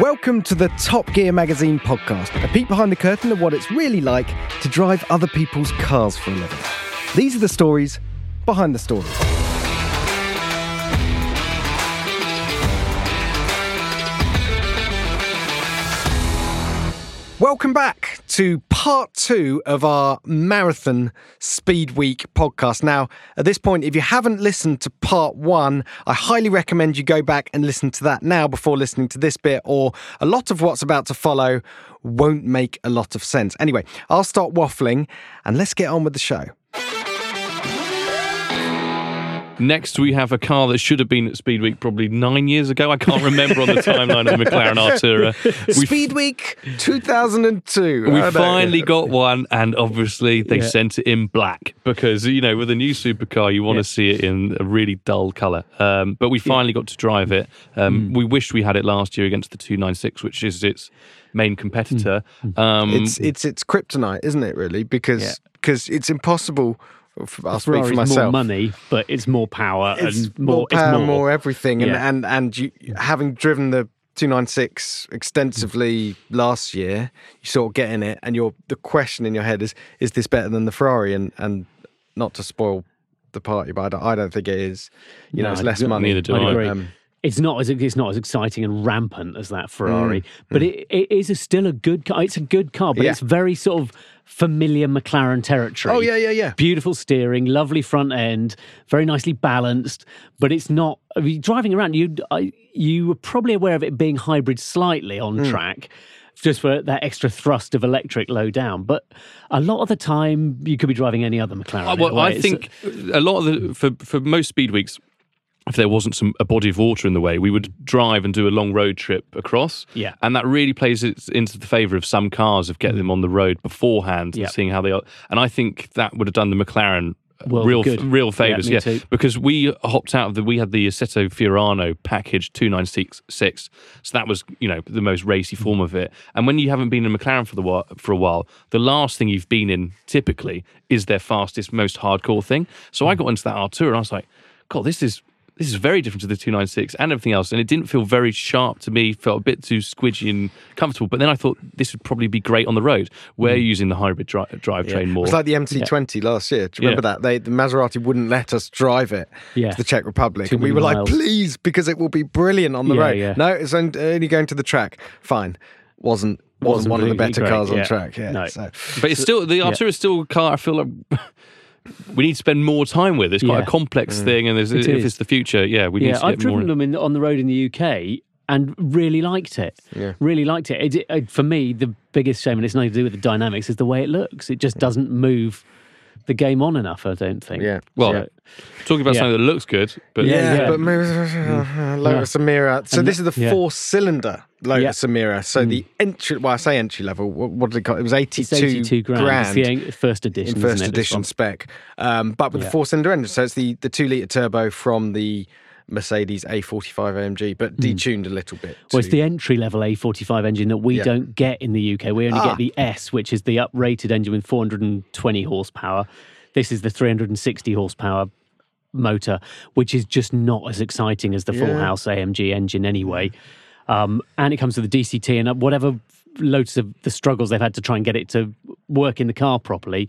Welcome to the Top Gear Magazine podcast, a peek behind the curtain of what it's really like to drive other people's cars for a living. These are the stories behind the stories. Welcome back to part two of our Marathon Speed Week podcast. Now, at this point, if you haven't listened to part one, I highly recommend you go back and listen to that now before listening to this bit, or a lot of what's about to follow won't make a lot of sense. Anyway, I'll start waffling and let's get on with the show. Next, we have a car that should have been at Speed Week probably nine years ago. I can't remember on the timeline of the McLaren Artura. We, Speed Week 2002. we I know. finally got one, and obviously they Yeah. sent it in black because you know with a new supercar you want Yeah. to see it in a really dull color. Um, but we finally got to drive it. Um, Mm. We wished we had it last year against the 296, which is its main competitor. Mm. Um, It's it's it's kryptonite, isn't it? Really, because because it's impossible. For, I'll speak for myself. more money, but it's more power It's and more, more, power, it's more, everything, and Yeah. and and you having driven the 296 extensively last year, you sort of get in it, and your the question in your head is: Is this better than the Ferrari? And and not to spoil the party, but I don't, I don't think it is. You know, it's less don't- money. Neither do I'd I. agree. Um, It's not as it's not as exciting and rampant as that Ferrari, Mm, but it, it is a, still a good car. It's a good car, but Yeah. it's very sort of familiar McLaren territory. oh yeah, yeah, yeah. Beautiful steering, lovely front end, very nicely balanced, but it's not. I mean, driving around, you I, you were probably aware of it being hybrid slightly on Hmm. track, just for that extra thrust of electric low down. But a lot of the time, you could be driving any other McLaren. Uh, well. I think a lot of the for for most speed weeks, if there wasn't some a body of water in the way, we would drive and do a long road trip across. Yeah. and that really plays it into the favour of some cars of getting mm. them on the road beforehand Yeah. and seeing how they are. And I think that would have done the McLaren. Uh, World of real, good. real favours, me yeah, because we hopped out of the. We had the Assetto Fiorano package two nine six six, so that was you know the most racy form mm. of it. And when you haven't been in McLaren for the while, for a while, the last thing you've been in typically is their fastest, most hardcore thing. So I mm. got into that Artura and I was like, God, this is this is very different to the 296 and everything else. And it didn't feel very sharp to me, felt a bit too squidgy and comfortable. But then I thought this would probably be great on the road. We're mm. using the hybrid dri- uh, drivetrain more. It's like the MC20 last year. Do you remember Yeah. that? They the Maserati wouldn't let us drive it Yeah. to the Czech Republic, Too and we were like, "Please, because it will be brilliant on the Yeah, road." yeah. No, it's only going to the track. Fine, wasn't wasn't, Wasn't one of the better great, cars on yeah. track. Yeah, No. so but it's still the Artura is still a car. I feel like we need to spend more time with. It's quite Yeah. a complex mm. thing, and there's, It if is. it's the future, yeah, we need yeah, to I've get more. driven them in, on the road in the UK and really liked it. Yeah. Really liked it. It, it. Uh, for me, the biggest shame, and it's nothing to do with the dynamics, is the way it looks. It just doesn't move the game on enough, I don't think. yeah. Well, So- talking about Yeah. something that looks good, but Yeah, yeah. but maybe- Lotus Emira. So And this is the yeah. four-cylinder Lotus Yeah. Emira. So the entry, well, I say entry level. What, what did it cost? It was It's eighty-two, 82 grand. It's the first edition. in first isn't it, edition spec, um, but with the four-cylinder engine. So it's the the two-liter turbo from the Mercedes A45 AMG, but detuned a little bit. Hmm. Well, it's the entry level A45 engine that we Yeah. don't get in the UK. We only Ah. get the S, which is the uprated engine with 420 horsepower. This is the 360 horsepower motor, which is just not as exciting as the full house AMG engine anyway. Um, and it comes with the DCT and whatever loads of the struggles they've had to try and get it to work in the car properly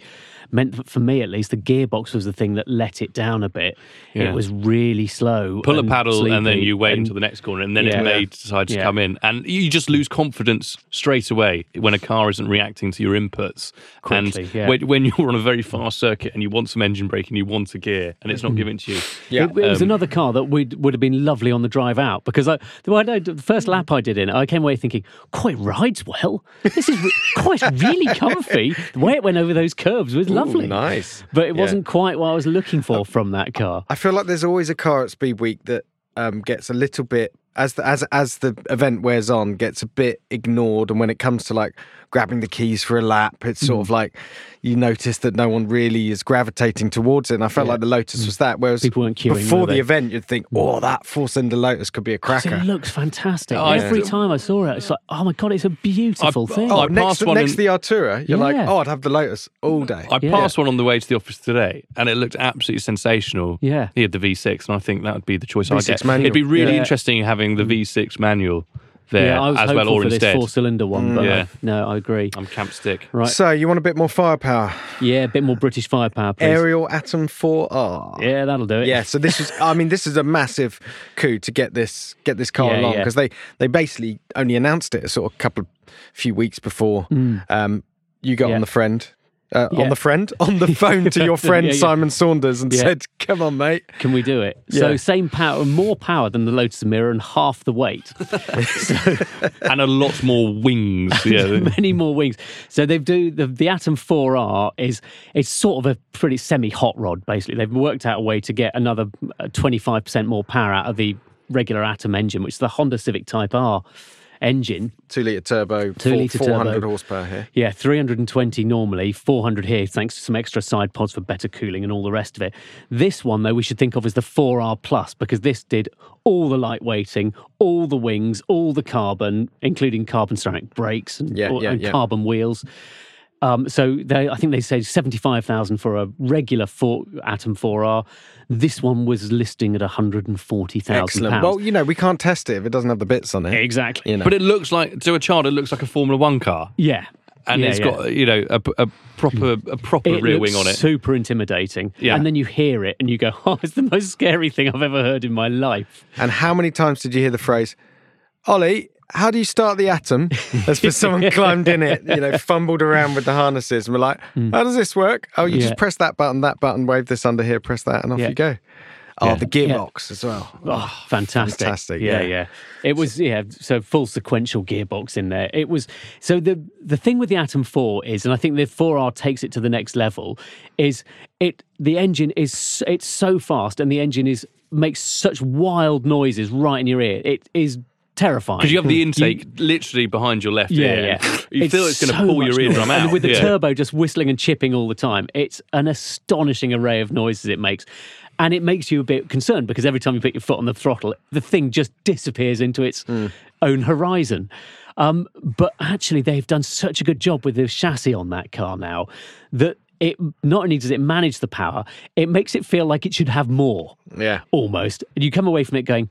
meant that for me at least the gearbox was the thing that let it down a bit Yeah. it was really slow pull a paddle and then you wait and- until the next corner and then Yeah. it may decide to Yeah. come in and you just lose confidence straight away when a car isn't reacting to your inputs Quickly, and yeah. when, when you're on a very fast circuit and you want some engine brake and you want a gear and it's not given to you Yeah. It, it was Um, another car that would would have been lovely on the drive out because I, the, I know- the first lap I did in I came away thinking, "Quite rides well. This is quite really comfy." The way it went over those curves was lovely, Ooh, nice. but it Yeah. wasn't quite what I was looking for from that car. I feel like there's always a car at Speed Week that um, gets a little bit as the as as the event wears on gets a bit ignored, and when it comes to like grabbing the keys for a lap, it's sort Mm. of like you notice that no one really is gravitating towards it. And I felt like the Lotus was that. Whereas Mm. People weren't queuing, before the event, you'd think, oh, that four cylinder Lotus could be a cracker. It looks fantastic. Oh, I- Every time I saw it, it's like, oh my god, it's a beautiful I- thing. Oh, I next, to, next in- to the Artura, you're like, oh, I'd have the Lotus all day. I Yeah. passed one on the way to the office today, and it looked absolutely sensational. Yeah. he had the V6, and I think that would be the choice I'd V6 get. manual. It'd be really Yeah. interesting having the V6 manual there yeah, I was as well, or for instead. this four-cylinder one, but Yeah. no, I agree. I'm camp stick. Right, So you want a bit more firepower? yeah, a bit more British firepower, please. Ariel Atom 4R. Yeah, that'll do it. Yeah, so this is I mean this is a massive coup to get this get this car Yeah, along yeah. because they they basically only announced it a sort of couple of few weeks before um you got Mm. Yeah. on the friend uh, Yeah. on the friend on the phone to your friend Yeah, yeah. Simon Saunders and Yeah. said, "Come on, mate." Can we do it? Yeah. So same power, more power than the Lotus Emira and half the weight. and a lot more wings. Yeah. many more wings. So they do the the Atom 4R is it's sort of a pretty semi hot rod. Basically, they've worked out a way to get another twenty five percent more power out of the regular Atom engine, which is the Honda Civic Type R engine. Two litre turbo, Two four- litre 400 turbo. horsepower here. Yeah, 320 normally, 400 here, thanks to some extra side pods for better cooling and all the rest of it. This one, though, we should think of as the 4R Plus because this did all the lightweighting, all the wings, all the carbon, including carbon ceramic brakes and, Yeah, yeah, and yeah. carbon wheels. Um, so they, I think they say seventy-five thousand for a regular four, Atom 4R. This one was listing at one hundred and forty thousand pounds. Well, you know, we can't test it if it doesn't have the bits on it. exactly. You know. But it looks like to a child, it looks like a Formula One car, Yeah, and Yeah, it's yeah. got you know a, a proper a proper it rear looks wing on it. Super intimidating. Yeah. And then you hear it and you go, oh, it's the most scary thing I've ever heard in my life. And how many times did you hear the phrase, Ollie, how do you start the atom? As for someone climbed in it, you know, fumbled around with the harnesses and we're like, hmm. how does this work? Oh, you. Yeah. just press that button, that button, wave this under here, press that, and off Yeah. you go. Oh, Yeah. the gearbox as well. Oh, oh, fantastic. fantastic, Yeah, yeah. yeah. It was, yeah, so full sequential gearbox in there. It was, so the the thing with the Atom 4 is, and I think the 4R takes it to the next level, is it, the engine is, it's so fast and the engine is, makes such wild noises right in your ear. It is terrifying. Because you have the intake literally behind your left Yeah, ear. yeah. You feel it's going to pull your eardrum out. And with the yeah. turbo just whistling and chipping all the time, it's an astonishing array of noises it makes. And it makes you a bit concerned because every time you put your foot on the throttle, the thing just disappears into its own horizon. Um, but actually, they've done such a good job with the chassis on that car now that it not only does it manage the power, it makes it feel like it should have more Yeah. almost. And you come away from it going,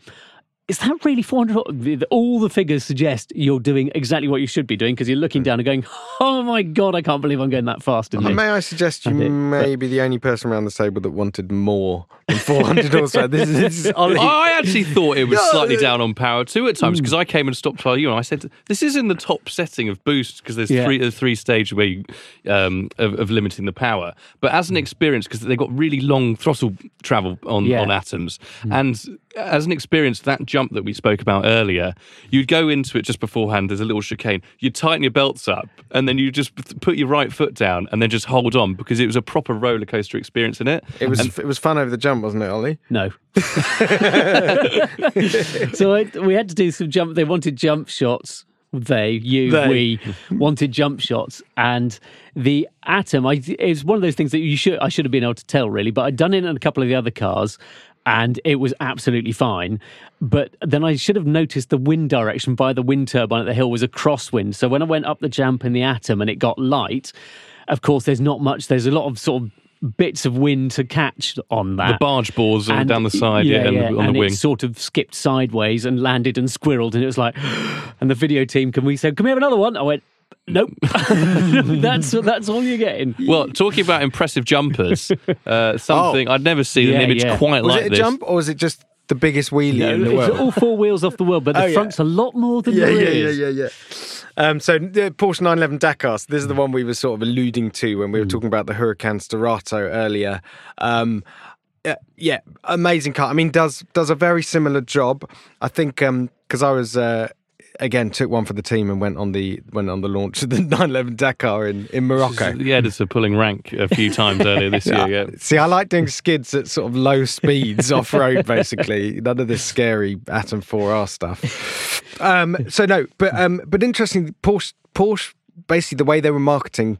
is that really 400? All the figures suggest you're doing exactly what you should be doing because you're looking down and going, oh my God, I can't believe I'm going that fast Uh. May I suggest you I did, may be the only person around the table that wanted more than 400 or so. This is, this is Ollie. I actually thought it was No. slightly down on power too at Mm. times because I came and stopped by you and I said this is in the top setting of boost because there's Yeah. three the three stage where you, um, of, of limiting the power. But as an experience, because they've got really long throttle travel on Yeah. on atoms, and as an experience, that jump that we spoke about earlier, you'd go into it just beforehand. There's a little chicane. You'd tighten your belts up and then you just put your right foot down and then just hold on because it was a proper roller coaster experience in it. It was it was fun over the jump, wasn't it, Ollie? No. so I, we had to do some jump. They wanted jump shots. They, you, They. we wanted jump shots, and the Atom. I it's one of those things that you should I should have been able to tell really, but I'd done it in a couple of the other cars, and it was absolutely fine. But then I should have noticed the wind direction by the wind turbine at the hill was a crosswind. So when I went up the jump in the Atom and it got light, of course there's not much. There's a lot of sort of bits of wind to catch on that The barge balls and- down the side, yeah, and the- on and the wing. It sort of skipped sideways and landed and squirreled, and it was like, and the video team, can we say, can we have another one? I went, nope, that's that's all you're getting. Well, talking about impressive jumpers, uh, something I'd never seen Yeah, an image yeah. quite Was like it a this. jump or was it just the biggest wheelie in the it's world? all four wheels off the world, but the Oh, yeah. front's a lot more than yeah, the yeah, rear yeah, yeah, yeah. Um, so the Porsche 911 Dakar. So this is the one we were sort of alluding to when we were talking about the Huracan Sterrato earlier. Um, yeah, yeah, amazing car. I mean, does does a very similar job. I think because I was uh, again took one for the team and went on the went on the launch of the 911 Dakar in in Morocco. The editor pulling rank a few times earlier this year. Yeah. See, I like doing skids at sort of low speeds off road, basically. None of this scary Atom 4R stuff. Um, so no, but um, but interesting. Porsche, Porsche, basically the way they were marketing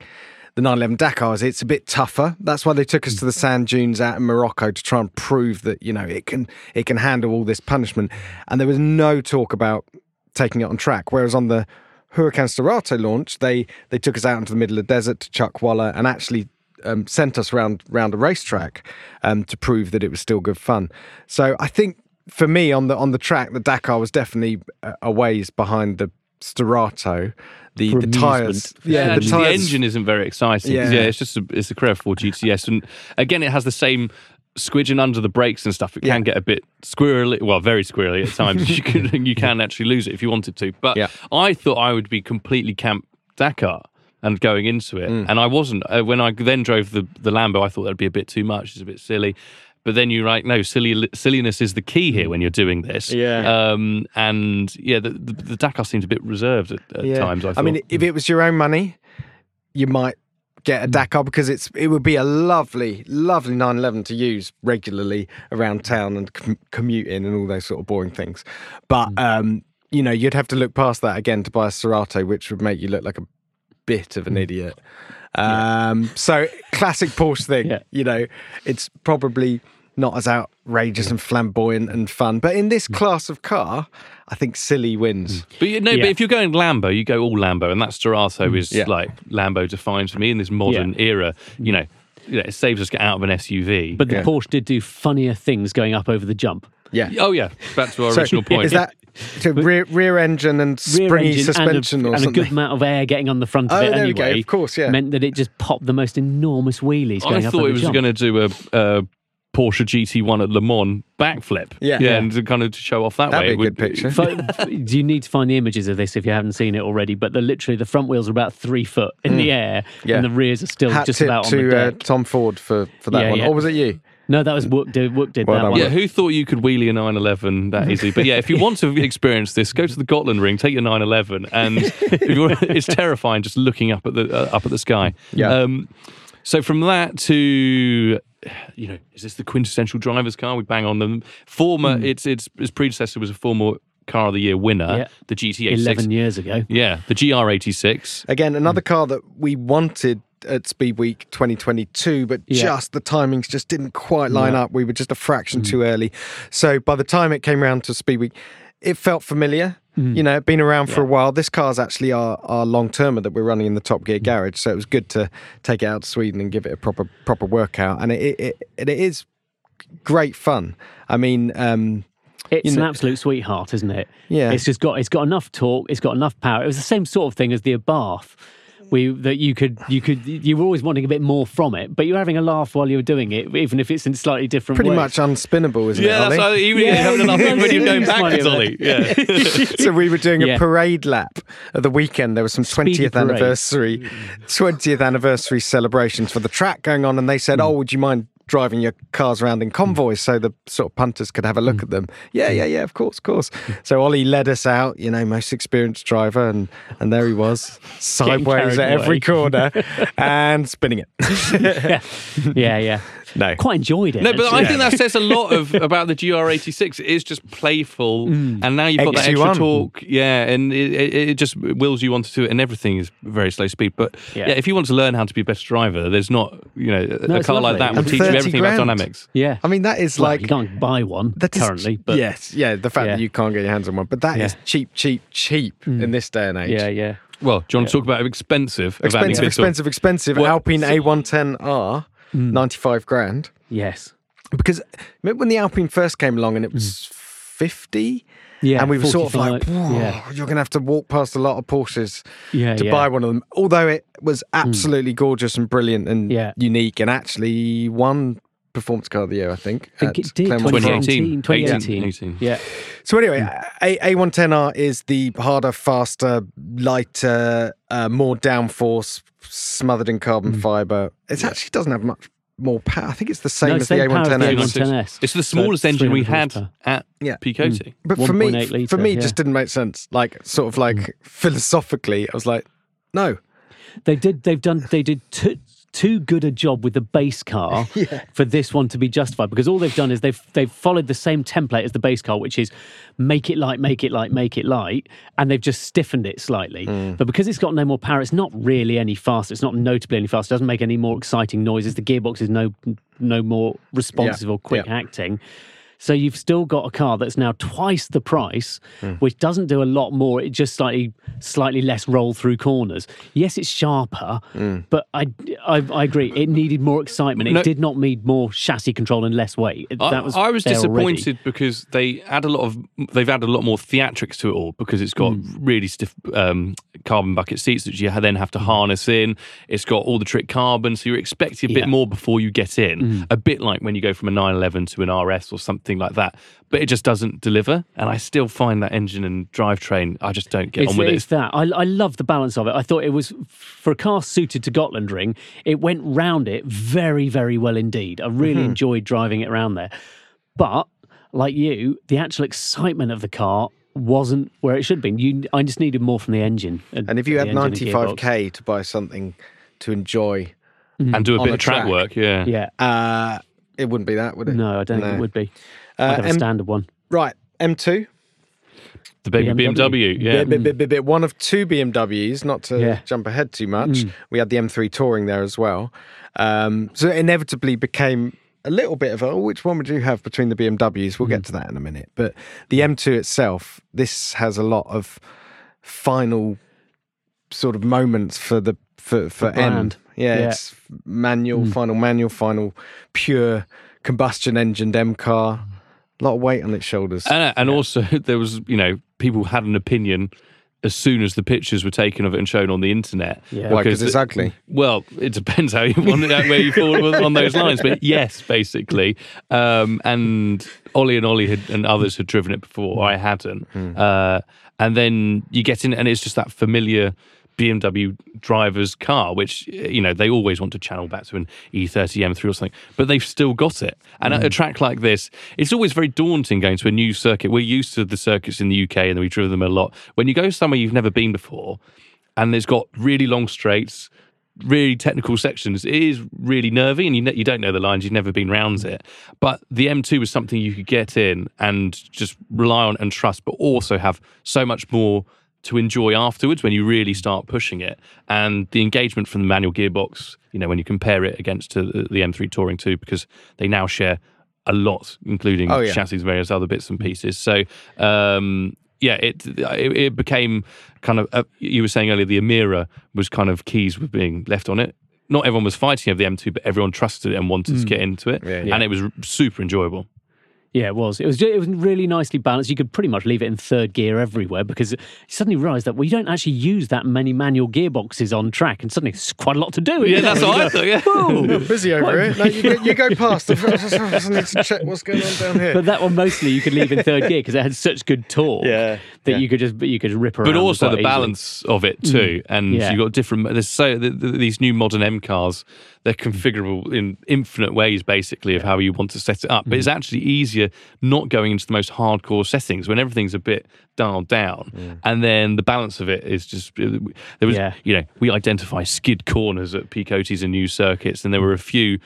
the 911 Dakars, it's a bit tougher. That's why they took us to the sand dunes out in Morocco to try and prove that you know it can it can handle all this punishment. And there was no talk about taking it on track. Whereas on the Huracan Sterrato launch, they they took us out into the middle of the desert to Chuckwalla and actually um, sent us round round a racetrack um, to prove that it was still good fun. So I think for me on the on the track, the Dakar was definitely a, ways behind the Sterrato. The the tires, Yeah, the the, tires. engine isn't very exciting. Yeah. Yeah, it's just a, it's a Carrera 4 GTS, and again, it has the same squidging under the brakes and stuff. It Yeah. can get a bit squirrely, well, very squirrely at times. you can you can actually lose it if you wanted to. But Yeah. I thought I would be completely camp Dakar. And going into it, Mm. and I wasn't. Uh, when I then drove the the Lambo, I thought that'd be a bit too much. It's a bit silly. But then you're like, no, silly silliness is the key here when you're doing this. Yeah. Um, and yeah, the, the, the Dakar seems a bit reserved at, at Yeah. times. I, thought. mean, if it was your own money, you might get a Dakar because it's it would be a lovely, lovely 911 to use regularly around town and com- commuting and all those sort of boring things. But um, you know, you'd have to look past that again to buy a Sterrato, which would make you look like a bit of an idiot. Um, so classic Porsche thing. Yeah. You know, it's probably not as outrageous and flamboyant and fun, but in this mm. class of car, I think silly wins. Mm. But you, no, Yeah. but if you're going Lambo, you go all Lambo, and that Sterrato mm. is Yeah. like Lambo defined for me in this modern era. You know, it saves us get out of an SUV. But the Yeah. Porsche did do funnier things going up over the jump. Yeah. oh yeah, back to our So, original point. Is that so rear, rear engine and springy engine suspension and a, or and something? a good amount of air getting on the front of Oh, it there we go. anyway. Of course, yeah. Meant that it just popped the most enormous wheelies I going up thought it was going to do a, a Porsche GT1 at Le Mans backflip. Yeah. yeah, Yeah. and to kind of to show off that That'd way. be a It good picture. Fi- Do you need to find the images of this if you haven't seen it already? But the literally the front wheels are about three foot in the air, Mm. Yeah. and the rears are still Hat just tip about on the to uh. Tom Ford for, for that Yeah, one. yeah. Or was it you? no, that was Wook did. Wook did Well that done, one. Yeah, who thought you could wheelie a 911 that easily? But yeah, if you want to experience this, go to the Gotland Ring, take your 911, and if you're, it's terrifying just looking up at the uh, up at the sky. Yeah. Um, so from that to you know, is this the quintessential driver's car? We bang on them. Former, its its its predecessor was a former car of the year winner, Yeah. the GT86. Eleven years ago. Yeah, the GR86. Again, another Hmm. car that we wanted at Speed Week 2022, but Yeah. just the timings just didn't quite line No. up. We were just a fraction Hmm. too early. So by the time it came around to Speed Week, it felt familiar. You know, been around for a. While. This car's actually our, our long termer that we're running in the Top Gear garage. So it was good to take it out to Sweden and give it a proper proper workout. And it it, it, it is great fun. I mean, um, It's You an absolute sweetheart, isn't it? Yeah. It's just got it's got enough torque, it's got enough power. It was the same sort of thing as the Abarth. We that you could you could you were always wanting a bit more from it, but you're having a laugh while you're doing it, even if it's in slightly different pretty ways. much unspinnable, isn't Yeah, it? that's Ollie? even Yeah, having enough yeah, when you're going backwards, Ollie. Yeah. so we were doing a parade lap at the weekend. There was some 20th anniversary, 20th anniversary celebrations for the track going on, and they said, Hmm. "Oh, would you mind driving your cars around in convoys so the sort of punters could have a Hmm. look at them?" Yeah, yeah, yeah. Of course, of course. So Ollie led us out, you know, most experienced driver, and and there he was, sideways at every corner and spinning it. yeah, yeah, yeah. No, Quite enjoyed it. No, but I think that says a lot of about the GR86. It is just playful, mm. and now you've got that Eggs you extra on. torque. Yeah, and it, it, it just wills you on to do it, and everything is very slow speed. But yeah. Yeah. if you want to learn how to be a better driver, there's not you know a- No, a it's car like that will And teach you 30 everything about dynamics. yeah. I mean that is Well, like you can't buy one That is- currently, but yes, yeah. The fact that you can't get your hands on one, but that is Yeah. cheap, cheap, cheap mm. in this day and age. yeah, yeah. Well, do you want to talk about expensive? of expensive, expensive, expensive. Well, Alpine A110R, Mm. ninety-five grand. Yes. Because remember when the Alpine first came along and it was mm. fifty, Yeah. and we were sort of like, yeah. you're going to have to walk past a lot of Porsches Yeah, to yeah. buy one of them. Although it was mm. absolutely gorgeous and brilliant and unique, and actually won performance car of the year, I think. I think it did. Claremont Farm. 2018. 2018. Yeah. So anyway, A A110R is the harder, faster, lighter, uh, more downforce, smothered in carbon mm. fiber. It actually doesn't have much more power. I think it's the same No, as the same power as the A110X. A110S. It's the smallest So engine we 300 had horsepower. at Yeah. Mm. PCOTY. But for me, 1.8 for litre, me, it yeah. just didn't make sense. Like sort of like mm. philosophically, I was like, no. They did. They've done. They did too, too good a job with the base car for this one to be justified. Because all they've done is they've they've followed the same template as the base car, which is make it light, make it light, make it light, and they've just stiffened it slightly. Mm. But because it's got no more power, it's not really any faster. It's not notably any faster. It doesn't make any more exciting noises. The gearbox is no no more responsive Yeah, or quick yeah. acting. So you've still got a car that's now twice the price, Hmm. which doesn't do a lot more. It just slightly slightly less roll through corners. Yes, it's sharper, Hmm. but I, I I agree. It needed more excitement. It No- did not need more chassis control and less weight. It- I, That was I was there already. disappointed because they add a lot of they've added a lot more theatrics to it all because it's got Mm. really stiff um, carbon bucket seats that you then have Mm. to harness in. It's got all the trick carbon, so you're expecting a bit Yeah. Mm. more before you get in. A bit like when you go from a 911 to an RS or something like that. But it just doesn't deliver, and I still find that engine and drivetrain. I just don't get It's, on with it's it. It's that. I, I love the balance of it. I thought it was, for a car suited to Gotland Ring, it went round it very, very well indeed. I really Mm-hmm. enjoyed driving it around there. But, like you, the actual excitement of the car wasn't where it should have been. You, I just needed more from the engine. And if you had engine and gearbox. 95k to buy something to enjoy, and do a bit a of track, track. work, yeah. Yeah. uh, it wouldn't be that, would it? No, I don't think it would be. Uh, I'd have a M- standard one. Right, M2. The baby BMW. BMW, yeah. Bit, bit, bit, bit, bit. One of two BMWs, not to Yeah. jump ahead too much. We had the M3 Touring there as well. Um, so it inevitably became a little bit of a, oh, which one would you have between the BMWs? We'll get to that in a minute. But the M2 itself, this has a lot of final sort of moments for the for, for M. brand. Yeah, Yeah. it's manual, final manual, final pure combustion engined M car. A lot of weight on its shoulders. And, and also, there was, you know, people had an opinion as soon as the pictures were taken of it and shown on the internet. Yeah. Why? Because it's ugly. Well, it depends how you want it, where you fall on those lines. But yes, basically. Um, and Ollie and Ollie had, and others had driven it before. I hadn't. Uh, and then you get in, and it's just that familiar BMW driver's car, which eh, you know they always want to channel back to an E E30 M3 or something, but they've still got it. And at a mm. track like this, it's always very daunting going to a new circuit. We're used to the circuits in the UK, and we've driven them a lot. When you go somewhere you've never been before, and it's got really long straights, really technical sections. It is really nervy, and you ne- you don't know the lines. You've never been round it. But the M2 was something you could get in and just rely on and trust, but also have so much more to enjoy afterwards when you really start pushing it. And the engagement from the manual gearbox, you know, when you compare it against to the, the M3 Touring 2, because they now share a lot, including Oh, yeah. chassis, various other bits and pieces. So. Um, yeah, it, it it became kind of. Uh, you were saying earlier the Emira was kind of keys were being left on it. Not everyone was fighting over the M2, but everyone trusted it and wanted to get into it, Yeah, yeah. and it was r- super enjoyable. Yeah, it was. It was. It was really nicely balanced. You could pretty much leave it in third gear everywhere because you suddenly realised that we don't actually use that many manual gearboxes on track, and suddenly it's quite a lot to do. Yeah, isn't that's what I thought. Yeah. "Whoa." You're busy over it. No, you, go, you go past. I need to check what's going on down here. But that one mostly you could leave in third gear because it had such good torque Yeah, that yeah. you could just you could rip around. but also the easily. Mm. balance of it too, and Yeah. you've got different. There's so th th these new modern M cars. They're configurable in infinite ways, basically, of how you want to set it up. But it's Mm. actually easier not going into the most hardcore settings when everything's a bit dialed down, and then the balance of it is just. There was, Yeah. you know, we identify skid corners at Picotis and new circuits, and there were a few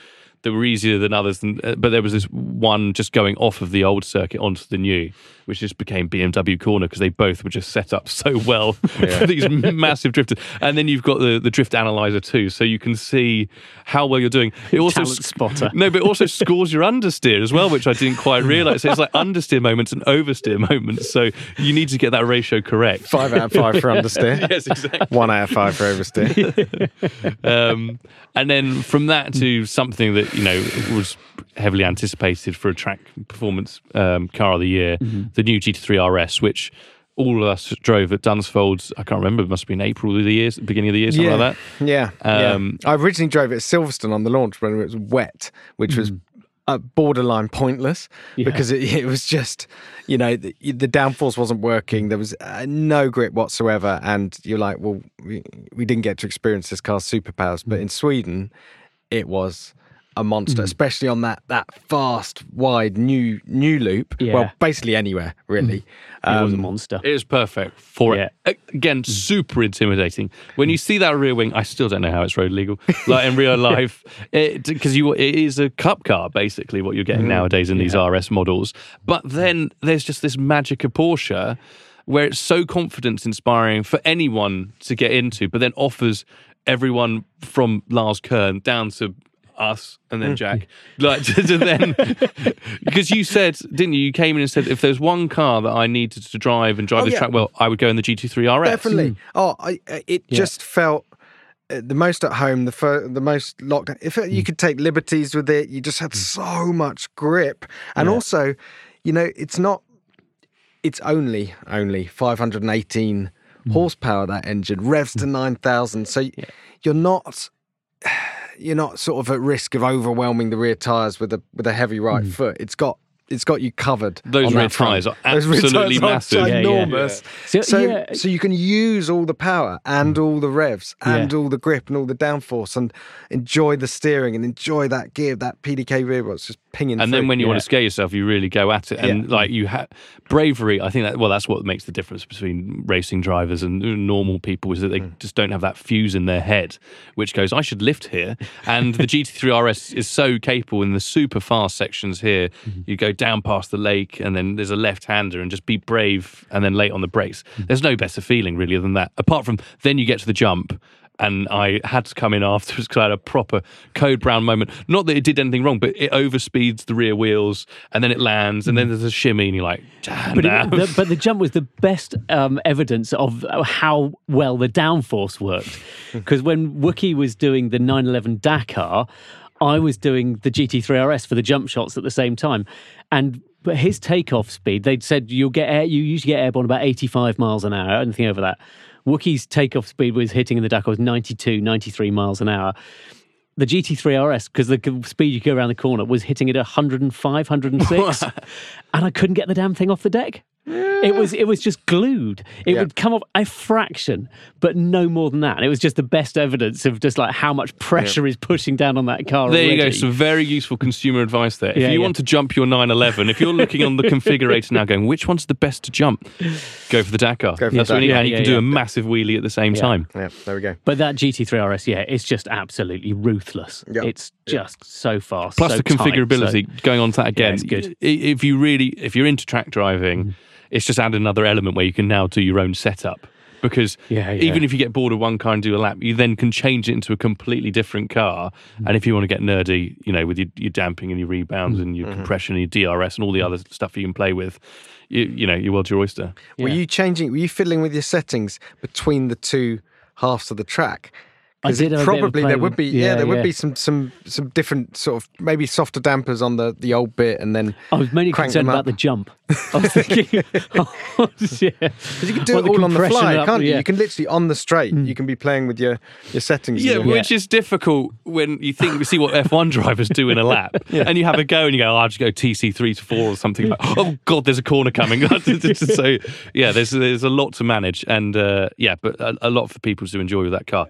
that were easier than others. And, uh, but there was this one just going off of the old circuit onto the new, which just became BMW corner because they both were just set up so well for these massive drifters. And then you've got the, the drift analyzer too, so you can see how well you're doing. It also Talent spotter. no, but it also scores your understeer as well, which I didn't quite realize. So it's like understeer moments and oversteer moments. So you need to get that ratio correct. Five out of five for understeer. Yes, exactly. One out of five for oversteer. um, and then from that to something that you know was heavily anticipated for a track performance um, car of the year, the new GT3 RS, which all of us drove at Dunsfold. I can't remember; it must have been April of the year, beginning of the year, something like that. Yeah. Um, yeah. I originally drove it at Silverstone on the launch when it was wet, which was uh, borderline pointless Yeah. because it, it was just, you know, the, the downforce wasn't working. There was uh, no grip whatsoever. And you're like, well, we, we didn't get to experience this car's superpowers. But in Sweden, it was a monster, mm. especially on that that fast, wide new new loop. Yeah. Well, basically anywhere really. Mm. It was a Um, monster. It is perfect for Yeah. it. Again, mm. super intimidating. When you see that rear wing, I still don't know how it's road legal. Like in real life, because you it is a cup car basically what you're getting nowadays in these RS models. But then there's just this magic of Porsche where it's so confidence inspiring for anyone to get into, but then offers everyone from Lars Kern down to us and then mm. Jack. Like to, to then because you said, didn't you? You came in and said if there's one car that I needed to drive and drive Oh, this yeah. track well, I would go in the GT3 RS. Definitely. Mm. Oh, I, uh, it just felt uh, the most at home, the fir- the most locked. If it, you mm. could take liberties with it, you just had so much grip, and Yeah. also, you know, it's not. It's only only 518 horsepower that engine revs to 9,000. So y you're not. You're not sort of at risk of overwhelming the rear tires with a with a heavy right hmm. foot. It's got it's got you covered. Those rear that front. tyres are absolutely tyres are massive. Yeah, yeah. So, So, yeah. so you can use all the power and hmm. all the revs and Yeah. all the grip and all the downforce and enjoy the steering and enjoy that gear, that PDK rear box just pinging. and then when you want to scare yourself, you really go at it. And Yeah. like you have bravery, I think that well, that's what makes the difference between racing drivers and normal people is that they hmm. just don't have that fuse in their head, which goes, I should lift here. And the GT3 RS is so capable in the super fast sections here. Mm-hmm. You go down past the lake, and then there's a left hander, and just be brave, and then late on the brakes. Hmm. There's no better feeling really than that. Apart from then you get to the jump and I had to come in afterwards because I had a proper code brown moment. Not that it did anything wrong, but it overspeeds the rear wheels and then it lands and then there's a shimmy and you're like, damn. But, it, the, but the jump was the best um, evidence of how well the downforce worked. Because when Wookie was doing the 911 Dakar, I was doing the GT3 RS for the jump shots at the same time. And but his takeoff speed, they'd said you'll get air, you usually get airborne about 85 miles an hour, anything over that. Wookie's takeoff speed was hitting in the Dakar was 92, 93 miles an hour. The GT3 RS, because the speed you go around the corner, was hitting it 105, 106. and I couldn't get the damn thing off the deck. It was it was just glued. It Yeah. would come off a fraction, but no more than that. And it was just the best evidence of just like how much pressure is pushing down on that car. There you go. Some very useful consumer advice there. If Yeah, you yeah. want to jump your 911, if you're looking on the configurator now going, which one's the best to jump? Go for the Dakar. Go for That's the when you, Dakar. and you Yeah, can do a massive wheelie at the same time. yeah, there we go. But that GT3 RS, yeah, it's just absolutely ruthless. Yeah. It's just so fast. Plus so the tight, so- configurability. going on to that again, it's good. If you really, if you're into track driving, mm. It's just add another element where you can now do your own setup. Because Yeah, yeah. even if you get bored of one car and do a lap, you then can change it into a completely different car. And if you want to get nerdy, you know, with your, your damping and your rebounds mm-hmm. and your mm-hmm. compression and your DRS and all the mm-hmm. other stuff you can play with, you, you know, your world's your oyster. Were you changing? Were you fiddling with your settings between the two halves of the track? I 'Cause did it have a bit of a probably there would with- be yeah, yeah, there would be some some some different sort of maybe softer dampers on the the old bit and then I was mainly crank concerned them about the jump. I was thinking, oh, yeah. Because you can do Well, it all on the fly, up, can't you? yeah. Mm. You can literally on the straight. You can be playing with your your settings. Yeah, and your- which is difficult when you think you see what F1 drivers do in a lap, and you have a go and you go, oh, "I'll just go TC three to four or something." Like, oh God, there's a corner coming. so yeah, there's there's a lot to manage, and uh, yeah, but a, a lot for people to enjoy with that car.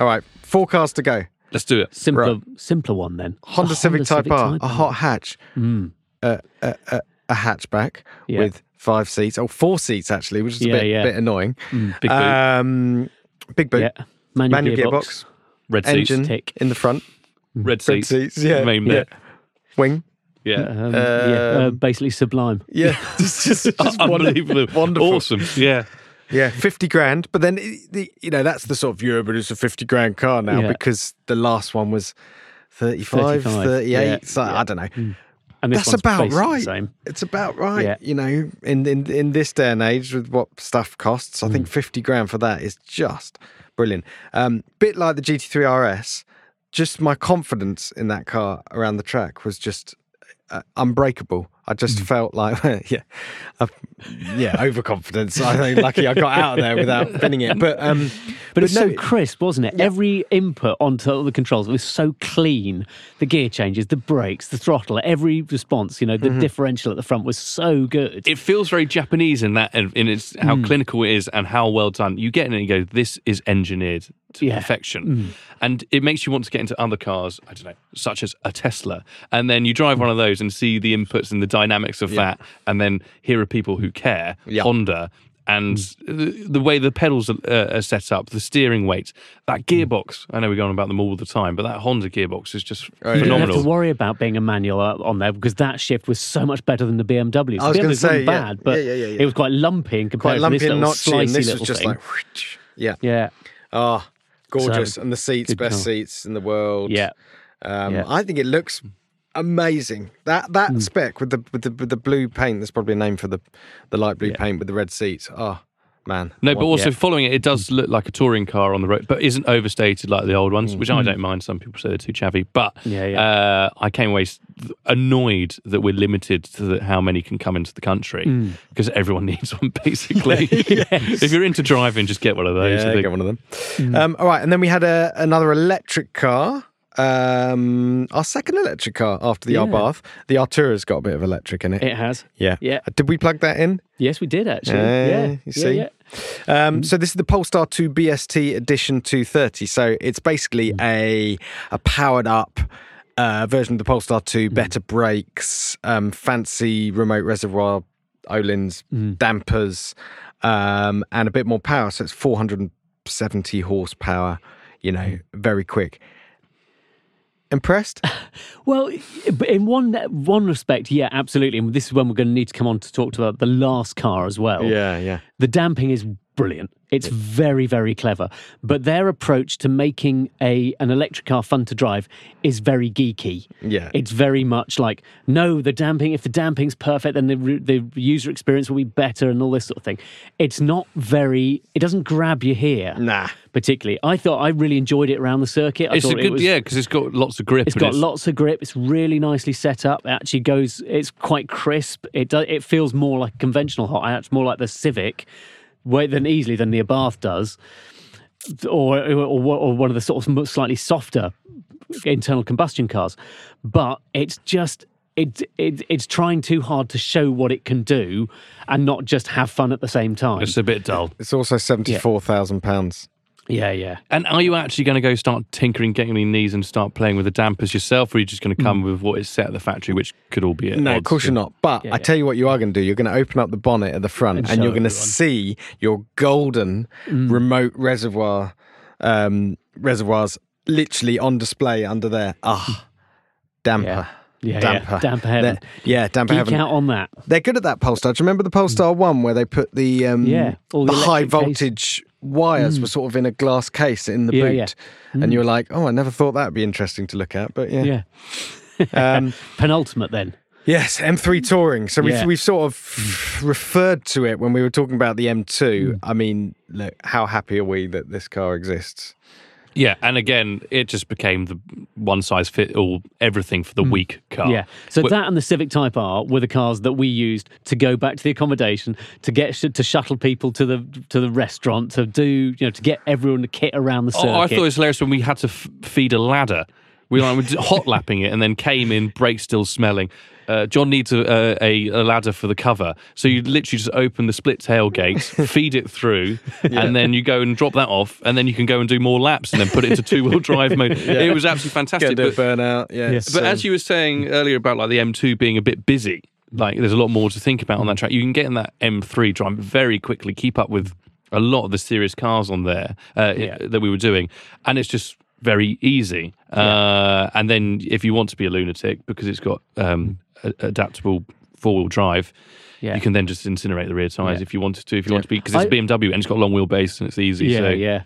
All right, four cars to go. Let's do it. Simpler, simpler one then. Honda A Civic Type R, Type a hot hatch, Mm. a, a, a, a hatchback Yeah. with five seats, oh, four seats actually, which is a bit, yeah. bit annoying. Big boot, Um, big boot, Yeah. Manual, manual gearbox. gearbox, red seats, engine tick. in the front, red red seats, seats, yeah, main yeah. bit. wing, yeah. Um, yeah, uh, Um, basically sublime. yeah, it's just, just Unbelievable, wonderful. awesome. Yeah, Yeah, fifty grand. But then the you know that's the sort of yeah, but it's a fifty grand car now Yeah. because the last one was 35, 35, 38. yeah, so yeah. I don't know. And this That's about right. It's about right. You know, in, in in this day and age with what stuff costs, I Mm. think fifty grand for that is just brilliant. Um, bit like the GT3 RS, just my confidence in that car around the track was just uh, unbreakable. I just Mm. felt like, yeah, uh, yeah, overconfidence. I think lucky I got out of there without pinning it. But um, But, it's no, so crisp, wasn't it? Every input onto all the controls was so clean. The gear changes, the brakes, the throttle, every response. You know, the Mm-hmm. differential at the front was so good. it feels very Japanese in that in its how Mm. clinical it is and how well done. You get in and you go, this is engineered to Yeah. Mm. perfection, and it makes you want to get into other cars. I don't know, such as a Tesla, and then you drive one of those and see the inputs and the dynamics of that, and then here are people who care. Yeah. Honda. and the, the way the pedals are, uh, are set up, the steering weight, that gearbox. I know we're going about them all the time, but that Honda gearbox is just Oh, yeah. You didn't have phenomenal. to worry about being a manual uh, on there because that shift was so much better than the BMW. I was the gonna say, yeah. bad, but Yeah, yeah, yeah, yeah. it was quite lumpy in Quite comparison lumpy to this and little notchy, and this little was just thing. like, whoosh. yeah. yeah, Oh, gorgeous. So, and the seats, best seats in the world. yeah. Um, Yeah. I think it looks amazing. That that spec with the with the with the blue paint. There's probably a name for the the light blue Yeah. paint with the red seats. Oh man. No, but also yeah. following it, it does look like a touring car on the road, but isn't overstated like the old ones, Mm. which I don't mind. Some people say they're too chavvy, but Yeah, yeah. Uh, I came away annoyed that we're limited to the, how many can come into the country Mm. because everyone needs one basically. if you're into driving, just get one of those. I Yeah, think. get one of them. Um, all right, and then we had a, another electric car. Um, our second electric car after the Yeah. Abarth. The Artura's got a bit of electric in it. It has. yeah. Yeah. Did we plug that in? Yes, we did actually. Yeah, yeah, you yeah, see. yeah. Um, so this is the Polestar 2 BST Edition 230. So it's basically a a powered up uh, version of the Polestar 2, better brakes, um, fancy remote reservoir Ohlins, dampers, um, and a bit more power. So it's 470 horsepower. You know, very quick. Impressed? Well, in one one respect, yeah, absolutely. And this is when we're going to need to come on to talk about the last car as well. yeah, yeah. The damping is brilliant. It's very, very clever. But their approach to making a an electric car fun to drive is very geeky. Yeah. It's very much like, no, the damping, if the damping's perfect, then the, the user experience will be better and all this sort of thing. It's not very, it doesn't grab you here. Nah. Particularly. I thought I really enjoyed it around the circuit. I It's a good, it was, yeah, because it's got lots of grip. It's got lots of grip. It's really nicely set up. It actually goes. It's quite crisp. It does. It feels more like a conventional hot hatch, more like the Civic, way than easily than the Bath does, or or, or one of the sort of slightly softer internal combustion cars. But it's just. It, it, it's trying too hard to show what it can do and not just have fun at the same time. It's a bit dull. It's also £74,000. Yeah, yeah. Yeah. And are you actually going to go start tinkering, getting on your knees, and start playing with the dampers yourself, or are you just going to come with what is set at the factory, which could all be at No, of course you're not. But Yeah, I yeah. tell you what, you are going to do. You're going to open up the bonnet at the front, and, And you're going to see your golden Mm. remote reservoir um, reservoirs literally on display under there. Ah, damper. Yeah. Yeah, yeah. damper. Damper heaven. They're- Yeah, damper Geek heaven. out on that. They're good at that Polestar. Do you remember the Polestar one where they put the um, Yeah, all the, the high voltage wires mm. were sort of in a glass case in the Yeah, boot, yeah. and mm. you were like, "Oh, I never thought that'd be interesting to look at." But yeah, Yeah. Um, Penultimate then. Yes, M3 Touring. So we've Yeah. we've sort of referred to it when we were talking about the M2. Mm. I mean, look, how happy are we that this car exists? Yeah, and again, it just became the one size fit all everything for the hmm. weak car. Yeah. So Wh- that and the Civic Type R were the cars that we used to go back to the accommodation, to get sh- to shuttle people to the to the restaurant, to do you know to get everyone to kit around the circuit. Oh, I thought it was hilarious when we had to f- feed a ladder. We were hot lapping it and then came in, brake still smelling. Uh, John needs a, a, a ladder for the cover. So you literally just open the split tailgate, feed it through, and then you go and drop that off, and then you can go and do more laps and then put it into two wheel drive mode. It was absolutely fantastic. Get a But, burnout. Yeah. it's, but um, as you were saying earlier about like the M2 being a bit busy, like there's a lot more to think about on that track. You can get in that M3 drive very quickly, keep up with a lot of the serious cars on there uh, Yeah. that we were doing, and it's just very easy. Uh, and then if you want to be a lunatic because it's got um, a- adaptable four wheel drive. Yeah. You can then just incinerate the rear tyres Yeah. if you wanted to. If you want to be, because it's I- a BMW and it's got a long wheelbase and it's easy. yeah, so yeah.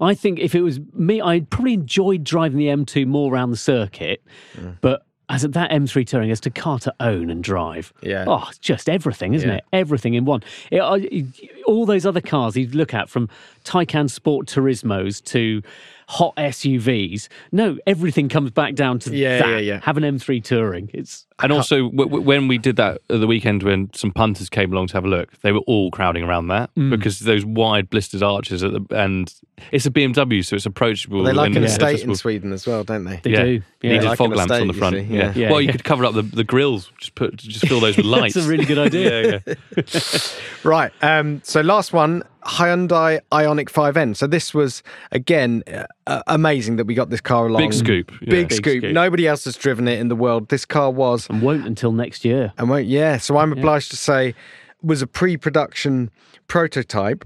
I think if it was me, I'd probably enjoyed driving the M2 more around the circuit, mm. but as that M3 Touring as to car to own and drive. Yeah. Oh, it's just everything, isn't Yeah. it? Everything in one. It, I, all those other cars you look at, from Taycan Sport Turismos to hot SUVs. No, everything comes back down to Yeah, that. yeah, yeah. Have an M3 Touring. It's And also, w- w- when we did that at the weekend, when some punters came along to have a look, they were all crowding around that Mm. because those wide blistered arches at the and it's a BMW, so it's approachable. they like and an it's estate in. Sweden as well, don't they? They yeah. do, You yeah. needed Like fog an lamps on the front. you see, Yeah. yeah. Yeah, Well, you could cover up the, the grills, just put just fill those with lights. That's a really good idea. yeah, yeah. Right. Um, so last one, Hyundai Ioniq 5N. So this was again uh, amazing that we got this car along. Big scoop. yeah. Big, Big scoop. scoop. Nobody else has driven it in the world. This car was and won't until next year. And won't, yeah, so I'm obliged to say was a pre-production prototype,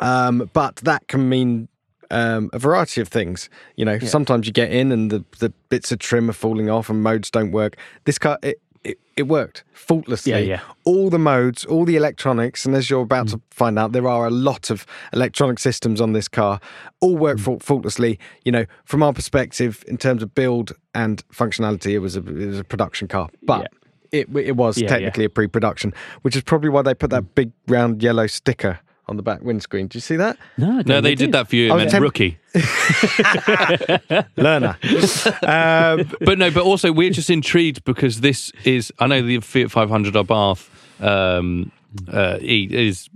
um, but that can mean um, a variety of things. You know, sometimes you get in and the, the bits of trim are falling off and modes don't work. This car, it, it, it worked faultlessly. Yeah, yeah. All the modes, all the electronics, and as you're about Mm. to find out, there are a lot of electronic systems on this car. All Mm. work fault faultlessly. You know, from our perspective, in terms of build and functionality, it was a it was a production car, but. It, it was Yeah, yeah. technically a pre-production, which is probably why they put that big round yellow sticker on the back windscreen. Do you see that? No, No, they did that for you. I was meant temp- rookie. Learner. um, but no, but also we're just intrigued because this is. I know the Fiat 500 Abarth um, uh, is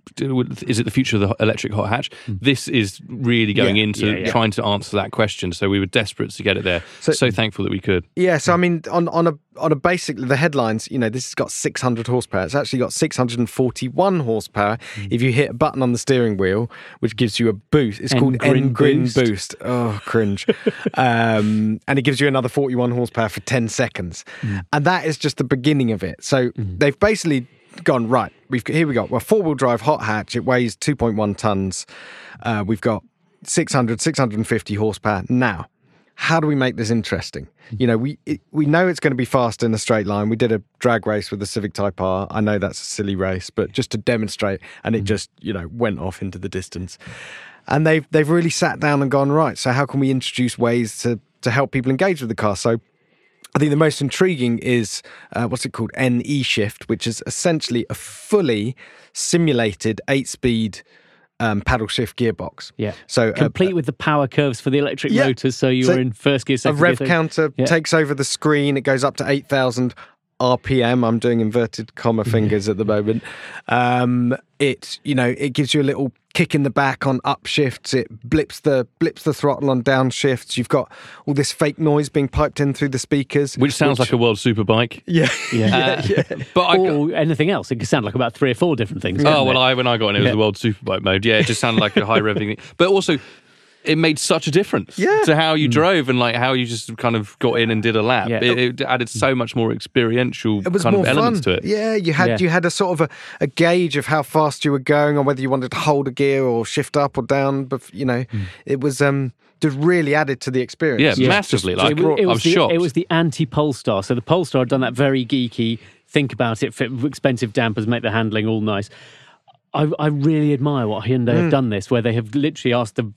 is it the future of the electric hot hatch? This is really going Yeah, into yeah, yeah. trying to answer that question. So we were desperate to get it there. So, So- thankful that we could. Yeah, so I mean, on on a on a basic the headlines, you know, this has got 600 horsepower. It's actually got 641 horsepower. If you hit a button on the steering wheel, which gives you a boost, it's called N-Grin N-Grin boost. boost. Oh, cringe! um, and it gives you another 41 horsepower for 10 seconds, and that is just the beginning of it. So they've basically gone right. We've here we got well four wheel drive hot hatch. It weighs 2.1 tons. Uh, we've got 600 650 horsepower now how do we make this interesting? You know, we it, we know it's going to be fast in a straight line. We did a drag race with the Civic Type R. I know that's a silly race, but just to demonstrate, and it just you know went off into the distance. And they've they've really sat down and gone right. So how can we introduce ways to to help people engage with the car? So I think the most intriguing is uh, what's it called? N e-Shift, which is essentially a fully simulated eight-speed um, paddle shift gearbox. Yeah. So uh, Complete with the power curves for the electric Yeah. motors, so you So were in first gear, a rev gear. counter Yeah. takes over the screen. It goes up to 8,000 RPM. I'm doing inverted comma fingers at the moment. Um, it, you know, it gives you a little kick in the back on upshifts. It blips the blips the throttle on downshifts. You've got all this fake noise being piped in through the speakers, Which sounds like a world superbike. yeah, Yeah. yeah, uh, yeah. But I, or anything else. It could sound like about three or four different things. Oh well, it? I when I got in, it was Yeah. the world superbike mode. Yeah, it just sounded like a high revving thing. But also, it made such a difference Yeah. to how you mm. drove and like how you just kind of got in and did a lap. Yeah. It, it added so mm. much more experiential It was kind more of elements fun. to it. Yeah, you had Yeah. you had a sort of a, a gauge of how fast you were going, or whether you wanted to hold a gear or shift up or down. But you know, mm. it was um just really added to the experience. Yeah, massively. just like it, wa- it I was was the, shocked. It was the anti Polestar. So the Polestar had done that very geeky. Think about it. Fit, expensive dampers make the handling all nice. I, I really admire what Hyundai have done this, where they have literally asked the b-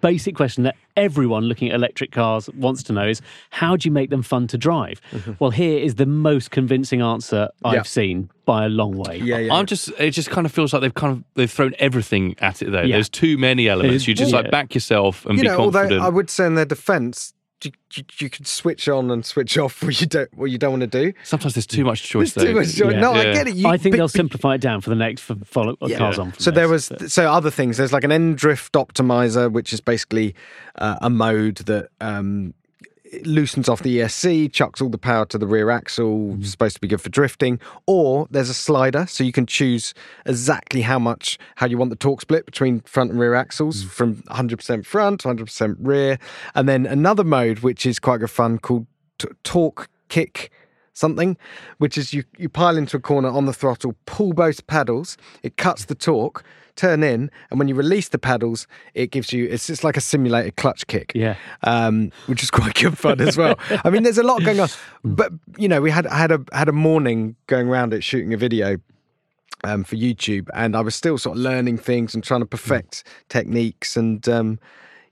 basic question that everyone looking at electric cars wants to know is how do you make them fun to drive? Mm-hmm. Well, here is the most convincing answer I've Yeah. seen by a long way. yeah, yeah. I'm just. It just kind of feels like they've kind of they've thrown everything at it. Though Yeah. there's too many elements. You just yeah. like back yourself and you be know, confident. although I would say in their defence, you, you, you could switch on and switch off what you don't what you don't want to do. Sometimes there's too much choice. There's too much joy. Yeah. No, I get it. You, I think but- they'll but- simplify it down for the next for follow cars on. From So there was but- so other things. There's like an N Drift Optimizer, which is basically uh, a mode that um, it loosens off the ESC, chucks all the power to the rear axle. Mm-hmm. Supposed to be good for drifting. Or there's a slider, so you can choose exactly how much how you want the torque split between front and rear axles, mm. from 100% front to 100% rear. And then another mode, which is quite good fun, called t- torque kick something, which is you, you pile into a corner on the throttle, pull both paddles, it cuts the torque, turn in, and when you release the paddles, it gives you it's just like a simulated clutch kick. Yeah. Um, which is quite good fun as well. I mean, there's a lot going on, but you know, we had I had a had a morning going around it shooting a video um, for YouTube, and I was still sort of learning things and trying to perfect techniques, and um,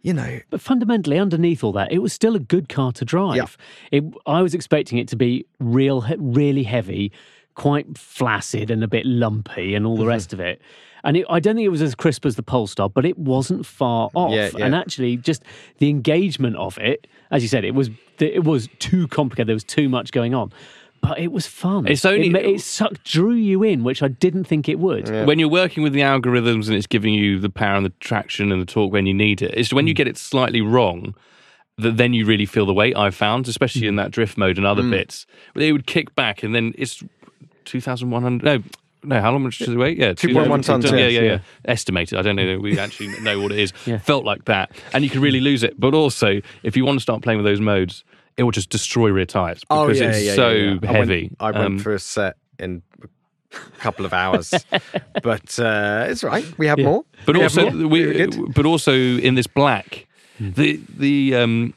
you know, But fundamentally, underneath all that, it was still a good car to drive. It, I was expecting it to be real, really heavy, quite flaccid and a bit lumpy, and Mm-hmm. all the rest of it. And it, I don't think it was as crisp as the Polestar, but it wasn't far off. Yeah, yeah. And actually, just the engagement of it, as you said, it was it was too complicated. There was too much going on. But it was fun. It's only- it, it sucked, drew you in, which I didn't think it would. when you're working with the algorithms and it's giving you the power and the traction and the torque when you need it, it's when you mm. get it slightly wrong that then you really feel the weight. I've found, especially in mm. that drift mode and other mm. bits, they would kick back and then it's two thousand one hundred. No. No, how much does it weigh? Yeah, 2.1 tons, Yeah, yeah, yeah, yeah. Estimated. I don't know. that We actually know what it is. Yeah. Felt like that, and you can really lose it. But also, if you want to start playing with those modes, it will just destroy rear tires because it's so I went- heavy. I went, Um, for a set in a couple of hours, but uh, it's right. We have more. But We also, more. we, but also in this black, the the um,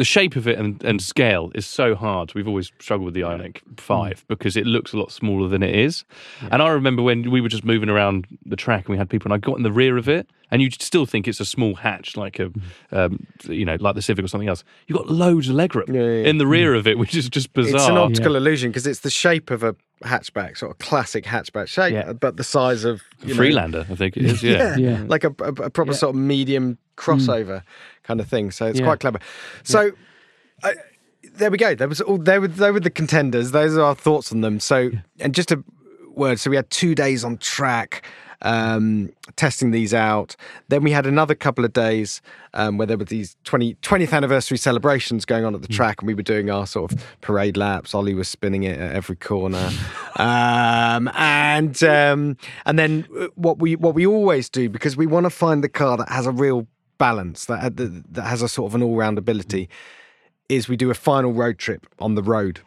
the shape of it and, and scale is so hard. We've always struggled with the Ioniq mm. Five because it looks a lot smaller than it is. And I remember when we were just moving around the track and we had people, and I got in the rear of it, and you still think it's a small hatch, like a mm. um, you know, like the Civic or something else. You have got loads of legroom Yeah, yeah, yeah. in the mm. rear of it, which is just bizarre. It's an optical illusion because it's the shape of a hatchback, sort of classic hatchback shape, Yeah. but the size of you know, Freelander, I think it is. Yeah. Yeah. like a, a, a proper Yeah. sort of medium crossover kind of thing. So it's Yeah. quite clever. So I, there we go. There was all they were they were the contenders. Those are our thoughts on them. So and just a word. So we had two days on track. Um, testing these out. Then we had another couple of days um, where there were these 20, 20th anniversary celebrations going on at the track, and we were doing our sort of parade laps. Ollie was spinning it at every corner, um, and um, and then uh, what we what we always do because we want to find the car that has a real balance that that, that has a sort of an all round ability is we do a final road trip on the road.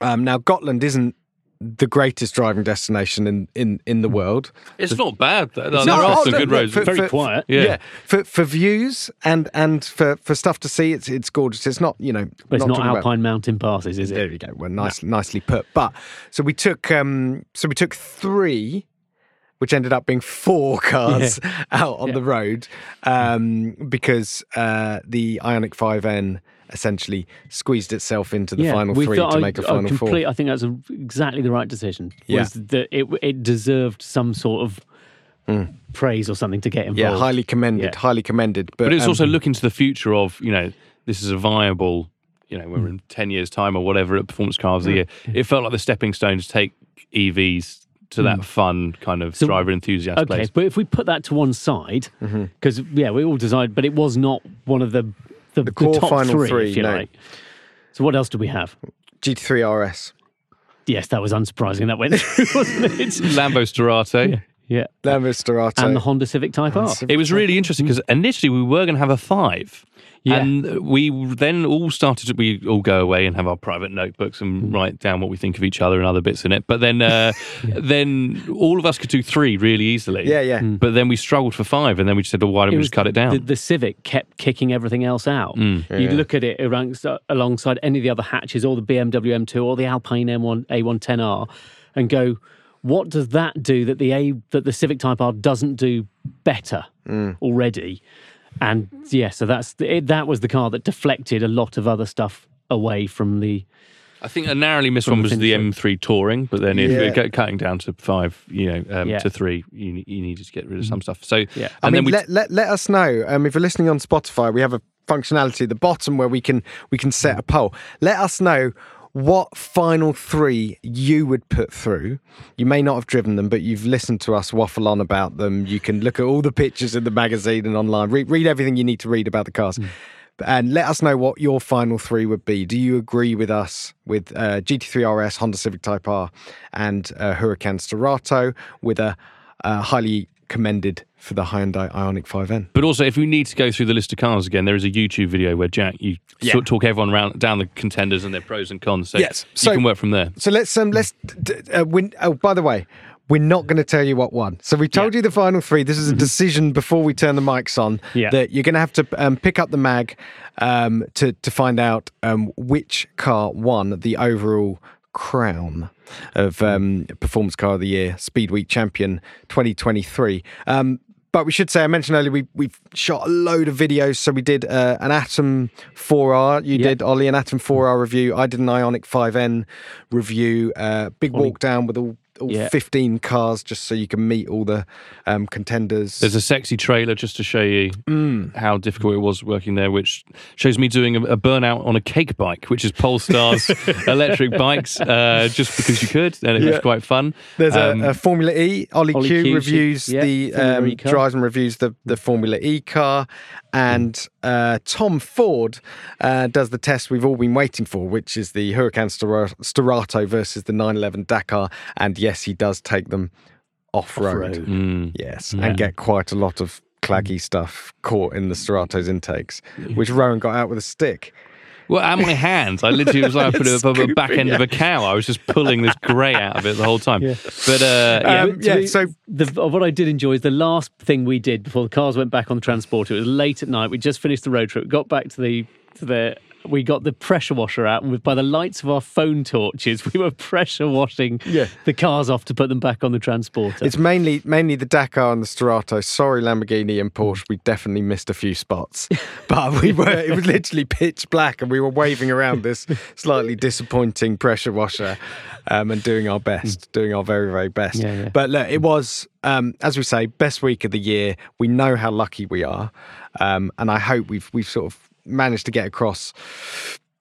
Um, now Gotland isn't the greatest driving destination in in, in the world. It's not bad. There, there No, are oh, some good roads. for- Very quiet. Yeah. for for views and and for for stuff to see, it's it's gorgeous. It's not you know, But it's not talking about- Alpine mountain passes, is it? there it? you go. Well, nice, nicely put. But so we took, um, so we took three, which ended up being four cars out on Yeah. the road, um, because uh, the Ioniq 5N essentially squeezed itself into the final three to I- make a I final complete- four. I think that's a, exactly the right decision. Yeah. Was that it, it deserved some sort of praise or something to get involved. Yeah, highly commended, Yeah. highly commended. But, But it's um, also looking to the future of, you know, this is a viable, you know, when we're in 10 years' time or whatever at Performance Cars of the Year. It felt like the stepping stone to take EVs to that fun kind of So- driver enthusiast Okay, place. but if we put that to one side, Mm-hmm. because yeah, we all decided, but it was not one of the the, the core top final three, three, if you no. like. So what else do we have? GT3 RS, Yes, that was unsurprising. That went through, wasn't it? Lambo Sterrato. Yeah, Lambo Sterrato. and the Honda Civic Type R. It was really interesting because initially we were going to have a five. Yeah. And we then all started to, we all go away and have our private notebooks Mm. and write down what we think of each other and other bits in it. But then, uh, then all of us could do three really easily. Yeah, yeah. But then we struggled for five and then we just said, well, why don't we just cut it down? The, the Civic kept kicking everything else out. Mm. You look at it around, alongside any of the other hatches, or the BMW M2, or the Alpine M1 A110R, and go, what does that do that the A that the Civic Type R doesn't do better Mm. already? And yeah, so that's it, that was the car that deflected a lot of other stuff away from the. I think a narrowly missed one was the M3 Touring, but then if Yeah. you're cutting down to five, you know, um, Yeah. to three, you, you needed to get rid of some stuff. So, Yeah. and I mean, then we let, let let us know um, if you're listening on Spotify. We have a functionality at the bottom where we can we can set a poll. Let us know what final three you would put through. You may not have driven them, but you've listened to us waffle on about them. You can look at all the pictures in the magazine and online. Read, read everything you need to read about the cars. And let us know what your final three would be. Do you agree with us with uh, GT3 RS, Honda Civic Type R, and uh, Huracan Sterrato with a uh, highly commended for the Hyundai Ioniq 5N? But also, if we need to go through the list of cars again, there is a YouTube video where Jack you Yeah. sort of talk everyone around down the contenders and their pros and cons. So Yes. so, you can work from there. So let's um let's uh, win. Oh, by the way, we're not going to tell you what won. So we told you the final three. This is a decision before we turn the mics on. Yeah. That you're going to have to um, pick up the mag um, to to find out um, which car won the overall crown of um, performance car of the year, Speed Week champion 2023. Um, but we should say, I mentioned earlier, we we've shot a load of videos. So we did uh, an Atom 4R. You Yeah. did Ollie an Atom 4R review. I did an Ioniq 5N review. Uh, big walk down with all Yeah. 15 cars, just so you can meet all the um, contenders. There's a sexy trailer just to show you Mm. how difficult it was working there, which shows me doing a, a burnout on a cake bike, which is Polestar's electric bikes, uh, just because you could, and it was quite fun. There's Um, a, a Formula E. Ollie, Ollie Q, Q, reviews yeah, the um, E drives and reviews the, the Formula E car, and uh, Tom Ford uh, does the test we've all been waiting for, which is the Huracan Stora- Sterrato versus the 911 Dakar. And yes, he does take them off road. Off-road. mm. Yes, Yeah. and get quite a lot of claggy stuff caught in the Sterrato's intakes, which Rowan got out with a stick. Well, and my hands. I literally was like I put it above the back end of a cow. I was just pulling this grey out of it the whole time. Yeah. But uh, yeah, Um, yeah, so- the, what I did enjoy is the last thing we did before the cars went back on the transporter. It was late at night. We just finished the road trip. Got back to the to the. We got the pressure washer out, and with, by the lights of our phone torches, we were pressure washing Yeah. the cars off to put them back on the transporter. It's mainly mainly the Dakar and the Sterrato. Sorry, Lamborghini and Porsche. We definitely missed a few spots, but we were. It was literally pitch black, and we were waving around this slightly disappointing pressure washer, um, and doing our best, doing our very very best. Yeah, yeah. But look, it was um, as we say, best week of the year. We know how lucky we are, um, and I hope we've we've sort of managed to get across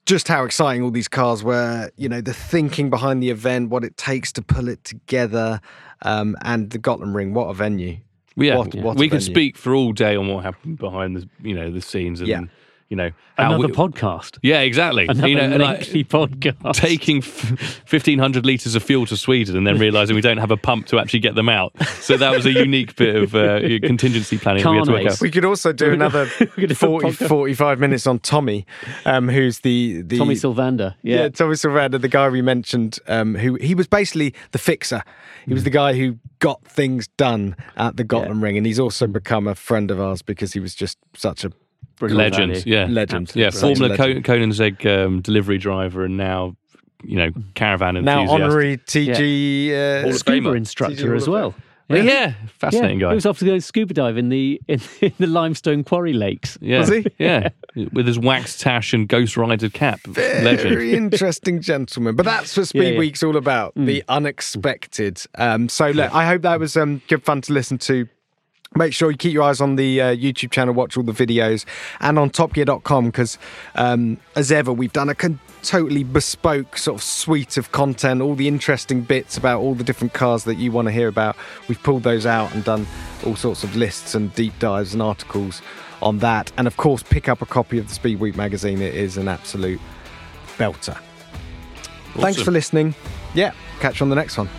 just how exciting all these cars were. You know, the thinking behind the event, what it takes to pull it together, um, and the Gotland Ring. What a venue! yeah, What- what a we could venue. speak for all day on what happened behind the you know the scenes and Yeah. You know how Another we- podcast. Yeah, exactly. Another you know, and like, lengthy podcast. taking f- 1500 litres of fuel to Sweden and then realising we don't have a pump to actually get them out. So that was a unique bit of uh, contingency planning we had to work Carnage. out. We could also do another gonna do a 40, 45 minutes on Tommy, um, who's the, the Tommy Sylvander. Yeah, Yeah. Tommy Sylvander, the guy we mentioned, um, who he was basically the fixer. He was the guy who got things done at the Gotland Ring, and he's also become a friend of ours because he was just such a Brilliant Legend, value. yeah. legend. Yeah, Such a Formula legend. Conan's Egg um, delivery driver and now, you know, caravan enthusiast. now honorary TG. Uh, Scuba instructor TG as well. Yeah. yeah, fascinating yeah. guy. He was off to go scuba dive in the in, in the limestone quarry lakes. yeah, Was he? yeah, with his wax tash and Ghost Rider cap. Legend. Very interesting gentleman. But that's what Speed Yeah, yeah. Week's all about the unexpected. Um, so, look, I hope that was um, good fun to listen to. Make sure you keep your eyes on the uh, YouTube channel, watch all the videos, and on topgear.com because, um, as ever, we've done a con- totally bespoke sort of suite of content, all the interesting bits about all the different cars that you want to hear about. We've pulled those out and done all sorts of lists and deep dives and articles on that. And of course, pick up a copy of the Speed Week magazine. It is an absolute belter. Thanks for listening. Yeah, catch you on the next one.